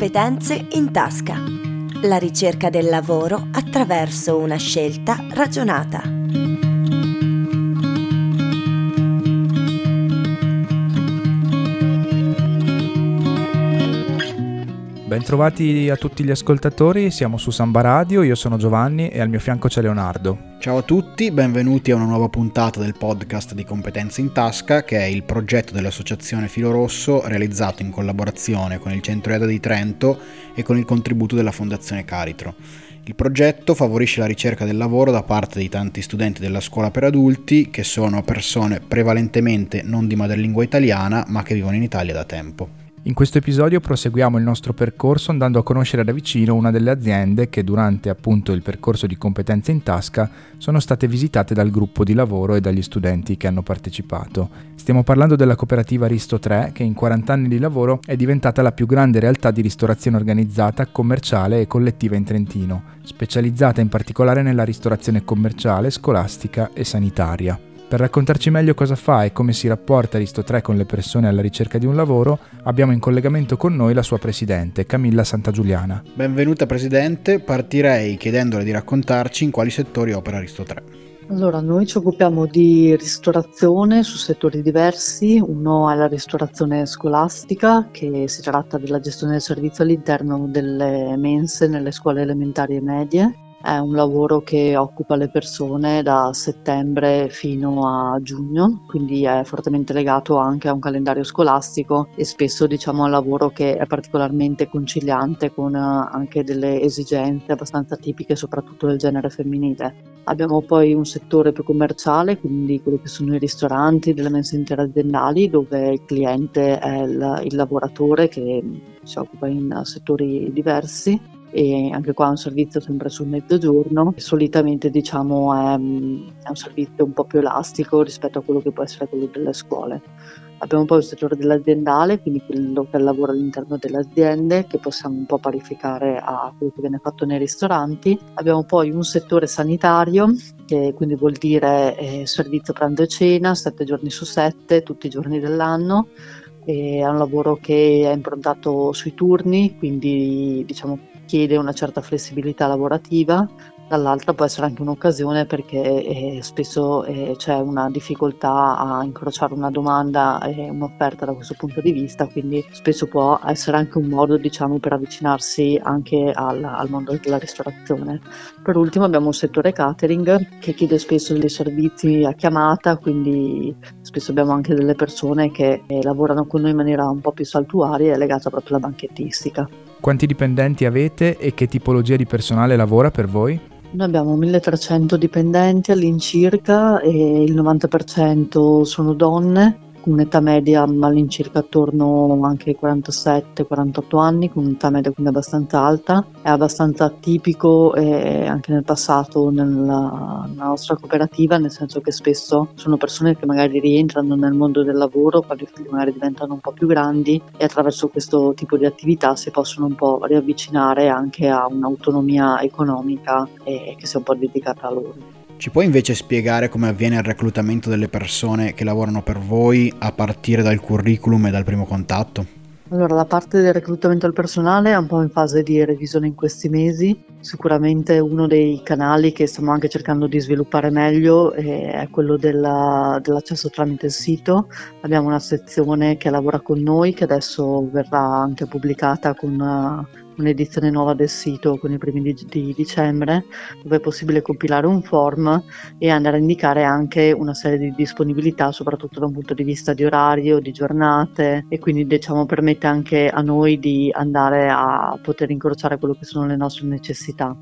Competenze in tasca. La ricerca del lavoro attraverso una scelta ragionata. Bentrovati a tutti gli ascoltatori, siamo su Samba Radio, io sono Giovanni e al mio fianco c'è Leonardo. Ciao a tutti, benvenuti a una nuova puntata del podcast di Competenze in Tasca, che è il progetto dell'Associazione Filo Rosso realizzato in collaborazione con il Centro EDA di Trento e con il contributo della Fondazione Caritro. Il progetto favorisce la ricerca del lavoro da parte di tanti studenti della scuola per adulti, che sono persone prevalentemente non di madrelingua italiana, ma che vivono in Italia da tempo. In questo episodio proseguiamo il nostro percorso andando a conoscere da vicino una delle aziende che durante appunto il percorso di competenze in tasca sono state visitate dal gruppo di lavoro e dagli studenti che hanno partecipato. Stiamo parlando della cooperativa Risto 3 che in 40 anni di lavoro è diventata la più grande realtà di ristorazione organizzata, commerciale e collettiva in Trentino, specializzata in particolare nella ristorazione commerciale, scolastica e sanitaria. Per raccontarci meglio cosa fa e come si rapporta Risto 3 con le persone alla ricerca di un lavoro, abbiamo in collegamento con noi la sua presidente, Camilla Santagiuliana. Benvenuta presidente, partirei chiedendole di raccontarci in quali settori opera Risto 3. Allora, noi ci occupiamo di ristorazione su settori diversi, uno è la ristorazione scolastica, che si tratta della gestione del servizio all'interno delle mense nelle scuole elementari e medie, è un lavoro che occupa le persone da settembre fino a giugno, quindi è fortemente legato anche a un calendario scolastico e spesso diciamo un lavoro che è particolarmente conciliante con anche delle esigenze abbastanza tipiche soprattutto del genere femminile. Abbiamo poi un settore più commerciale, quindi quello che sono i ristoranti, delle mense interaziendali dove il cliente è il, il lavoratore che si occupa in settori diversi e anche qua è un servizio sempre sul mezzogiorno. Solitamente diciamo è, è, un servizio un po' più elastico rispetto a quello che può essere quello delle scuole. Abbiamo poi il settore dell'aziendale, quindi quello che lavora all'interno delle aziende, che possiamo un po' parificare a quello che viene fatto nei ristoranti. Abbiamo poi un settore sanitario, che quindi vuol dire eh, servizio pranzo e cena, sette giorni su sette, tutti i giorni dell'anno. È un lavoro che è improntato sui turni, quindi diciamo chiede una certa flessibilità lavorativa, dall'altra può essere anche un'occasione perché eh, spesso eh, c'è una difficoltà a incrociare una domanda e un'offerta da questo punto di vista, quindi spesso può essere anche un modo diciamo, per avvicinarsi anche al, al mondo della ristorazione. Per ultimo abbiamo un settore catering che chiede spesso dei servizi a chiamata, quindi spesso abbiamo anche delle persone che eh, lavorano con noi in maniera un po' più saltuaria e legata proprio alla banchettistica. Quanti dipendenti avete e che tipologia di personale lavora per voi? Noi abbiamo 1300 dipendenti all'incirca e il 90% sono donne un'età media all'incirca attorno anche ai 47-48 anni, con un'età media quindi abbastanza alta. È abbastanza tipico eh, anche nel passato nella, nella, nostra cooperativa, nel senso che spesso sono persone che magari rientrano nel mondo del lavoro, quando i figli magari diventano un po' più grandi e attraverso questo tipo di attività si possono un po' riavvicinare anche a un'autonomia economica eh, che sia un po' dedicata a loro. Ci puoi invece spiegare come avviene il reclutamento delle persone che lavorano per voi a partire dal curriculum e dal primo contatto? Allora, la parte del reclutamento del personale è un po' in fase di revisione in questi mesi. Sicuramente uno dei canali che stiamo anche cercando di sviluppare meglio è quello della, dell'accesso tramite il sito. Abbiamo una sezione che lavora con noi, che adesso verrà anche pubblicata con un'edizione nuova del sito con i primi di, di, dicembre, dove è possibile compilare un form e andare a indicare anche una serie di disponibilità, soprattutto da un punto di vista di orario, di giornate e quindi diciamo permette anche a noi di andare a poter incrociare quello che sono le nostre necessità.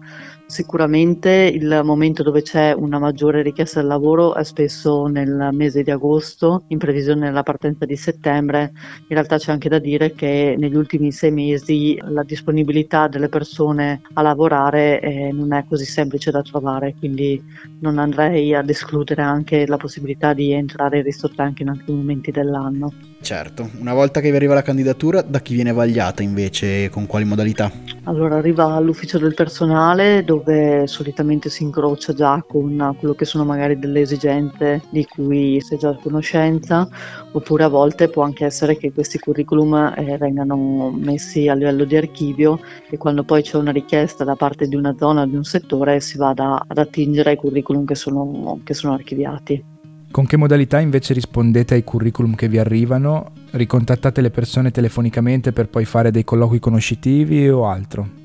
Sicuramente il momento dove c'è una maggiore richiesta del lavoro è spesso nel mese di agosto, in previsione della partenza di settembre. In realtà c'è anche da dire che negli ultimi sei mesi la disponibilità delle persone a lavorare eh, non è così semplice da trovare, quindi non andrei ad escludere anche la possibilità di entrare in ristoranti anche in altri momenti dell'anno. Certo, una volta che vi arriva la candidatura, da chi viene vagliata invece e con quali modalità? Allora arriva all'ufficio del personale dove solitamente si incrocia già con quello che sono magari delle esigenze di cui si è già a conoscenza, oppure a volte può anche essere che questi curriculum eh, vengano messi a livello di archivio e quando poi c'è una richiesta da parte di una zona o di un settore si vada ad attingere ai curriculum che sono, che sono archiviati. Con che modalità invece rispondete ai curriculum che vi arrivano? Ricontattate le persone telefonicamente per poi fare dei colloqui conoscitivi o altro?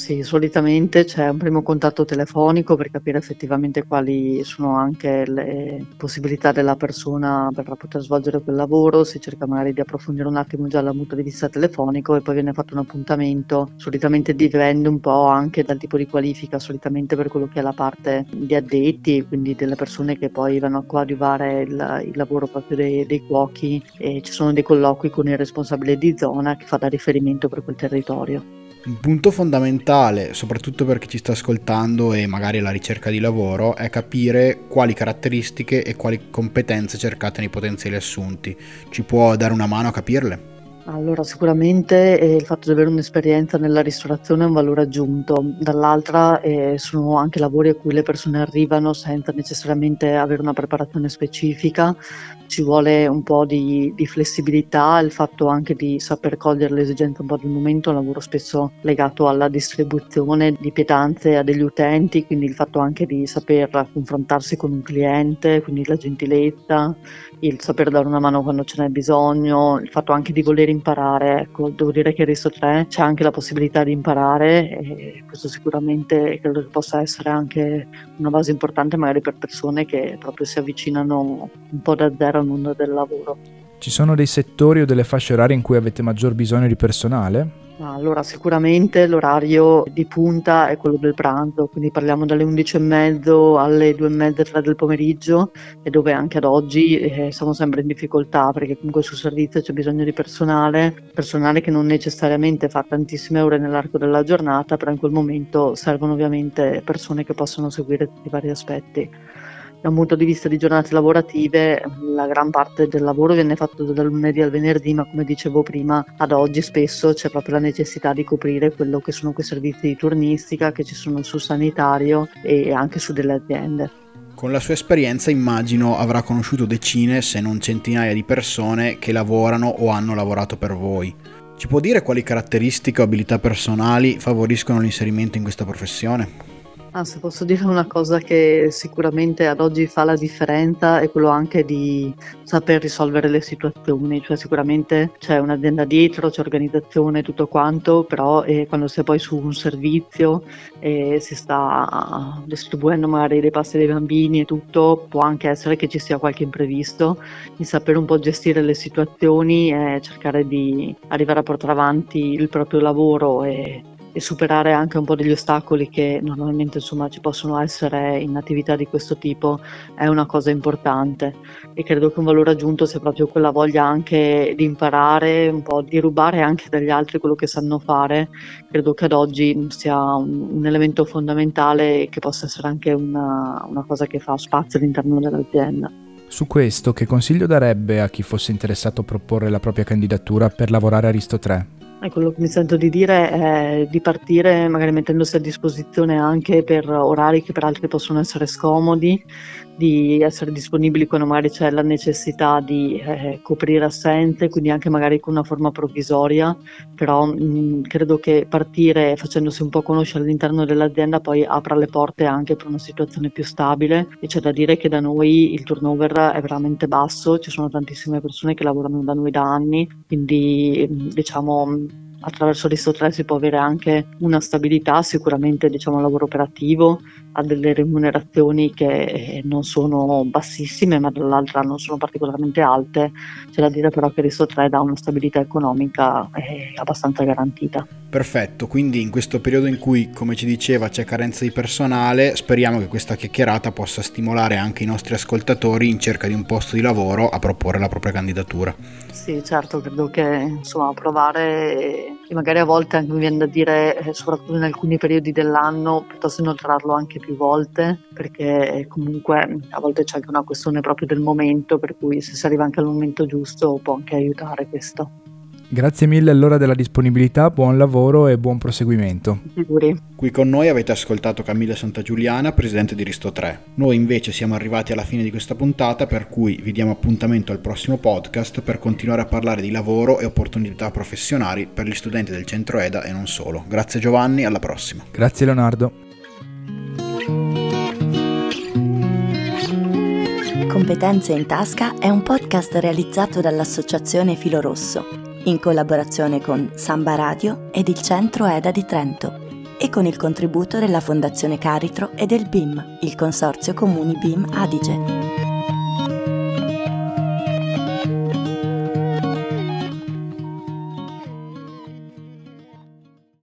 Sì, solitamente c'è un primo contatto telefonico per capire effettivamente quali sono anche le possibilità della persona per poter svolgere quel lavoro, si cerca magari di approfondire un attimo già dal punto di vista telefonico e poi viene fatto un appuntamento, solitamente dipende un po' anche dal tipo di qualifica, solitamente per quello che è la parte di addetti, quindi delle persone che poi vanno a coadiuvare il, il lavoro proprio dei, dei cuochi e ci sono dei colloqui con il responsabile di zona che fa da riferimento per quel territorio. Un punto fondamentale, soprattutto per chi ci sta ascoltando e magari alla ricerca di lavoro, è capire quali caratteristiche e quali competenze cercate nei potenziali assunti. Ci può dare una mano a capirle? Allora, sicuramente eh, il fatto di avere un'esperienza nella ristorazione è un valore aggiunto, dall'altra eh, sono anche lavori a cui le persone arrivano senza necessariamente avere una preparazione specifica, ci vuole un po' di, di flessibilità, il fatto anche di saper cogliere le esigenze un po' del momento, un lavoro spesso legato alla distribuzione di pietanze a degli utenti, quindi il fatto anche di saper confrontarsi con un cliente, quindi la gentilezza, il saper dare una mano quando ce n'è bisogno, il fatto anche di voler imparare. Ecco, devo dire che Risto 3 c'è anche la possibilità di imparare e questo sicuramente credo che possa essere anche una base importante magari per persone che proprio si avvicinano un po' da zero al mondo del lavoro. Ci sono dei settori o delle fasce orarie in cui avete maggior bisogno di personale? Allora, sicuramente l'orario di punta è quello del pranzo, quindi parliamo dalle 11.30 alle 2.30, 3 del pomeriggio e dove anche ad oggi eh, siamo sempre in difficoltà perché comunque sul servizio c'è bisogno di personale, personale che non necessariamente fa tantissime ore nell'arco della giornata, però in quel momento servono ovviamente persone che possono seguire tutti i vari aspetti da un punto di vista di giornate lavorative la gran parte del lavoro viene fatto dal lunedì al venerdì, ma come dicevo prima, ad oggi spesso c'è proprio la necessità di coprire quello che sono quei servizi di turnistica che ci sono sul sanitario e anche su delle aziende. Con la sua esperienza immagino avrà conosciuto decine se non centinaia di persone che lavorano o hanno lavorato per voi. Ci può dire quali caratteristiche o abilità personali favoriscono l'inserimento in questa professione? Ah, se posso dire una cosa che sicuramente ad oggi fa la differenza è quello anche di saper risolvere le situazioni, cioè sicuramente c'è un'azienda dietro, c'è organizzazione, tutto quanto, però eh, quando si è poi su un servizio e si sta distribuendo magari dei passi dei bambini e tutto, può anche essere che ci sia qualche imprevisto, di sapere un po' gestire le situazioni e cercare di arrivare a portare avanti il proprio lavoro e e superare anche un po' degli ostacoli che normalmente insomma ci possono essere in attività di questo tipo è una cosa importante e credo che un valore aggiunto sia proprio quella voglia anche di imparare, un po' di rubare anche dagli altri quello che sanno fare, credo che ad oggi sia un, un elemento fondamentale e che possa essere anche una, una cosa che fa spazio all'interno dell'azienda. Su questo, che consiglio darebbe a chi fosse interessato a proporre la propria candidatura per lavorare a Risto 3? Quello che mi sento di dire è di partire magari mettendosi a disposizione anche per orari che per altri possono essere scomodi, di essere disponibili quando magari c'è la necessità di eh, coprire assenze, quindi anche magari con una forma provvisoria, però mh, credo che partire facendosi un po' conoscere all'interno dell'azienda poi apra le porte anche per una situazione più stabile. E c'è da dire che da noi il turnover è veramente basso, ci sono tantissime persone che lavorano da noi da anni, quindi diciamo attraverso 3 si può avere anche una stabilità, sicuramente diciamo lavoro operativo, ha delle remunerazioni che eh, non sono bassissime ma dall'altra non sono particolarmente alte, c'è da dire però che l'ISO 3 dà una stabilità economica eh, abbastanza garantita. Perfetto, quindi in questo periodo in cui come ci diceva c'è carenza di personale speriamo che questa chiacchierata possa stimolare anche i nostri ascoltatori in cerca di un posto di lavoro a proporre la propria candidatura. Sì, certo, credo che insomma provare e magari a volte anche mi viene da dire, eh, soprattutto in alcuni periodi dell'anno, piuttosto inoltrarlo anche più volte, perché comunque a volte c'è anche una questione proprio del momento, per cui se si arriva anche al momento giusto può anche aiutare questo. Grazie mille allora della disponibilità, buon lavoro e buon proseguimento. Figuri. Qui con noi avete ascoltato Camilla Santagiuliana, presidente di Risto 3. Noi invece siamo arrivati alla fine di questa puntata, per cui vi diamo appuntamento al prossimo podcast per continuare a parlare di lavoro e opportunità professionali per gli studenti del centro EDA e non solo. Grazie Giovanni, alla prossima. Grazie Leonardo. Competenze in tasca è un podcast realizzato dall'Associazione Filo Rosso, in collaborazione con Samba Radio ed il Centro EDA di Trento, e con il contributo della Fondazione Caritro e del BIM, il Consorzio Comuni BIM Adige.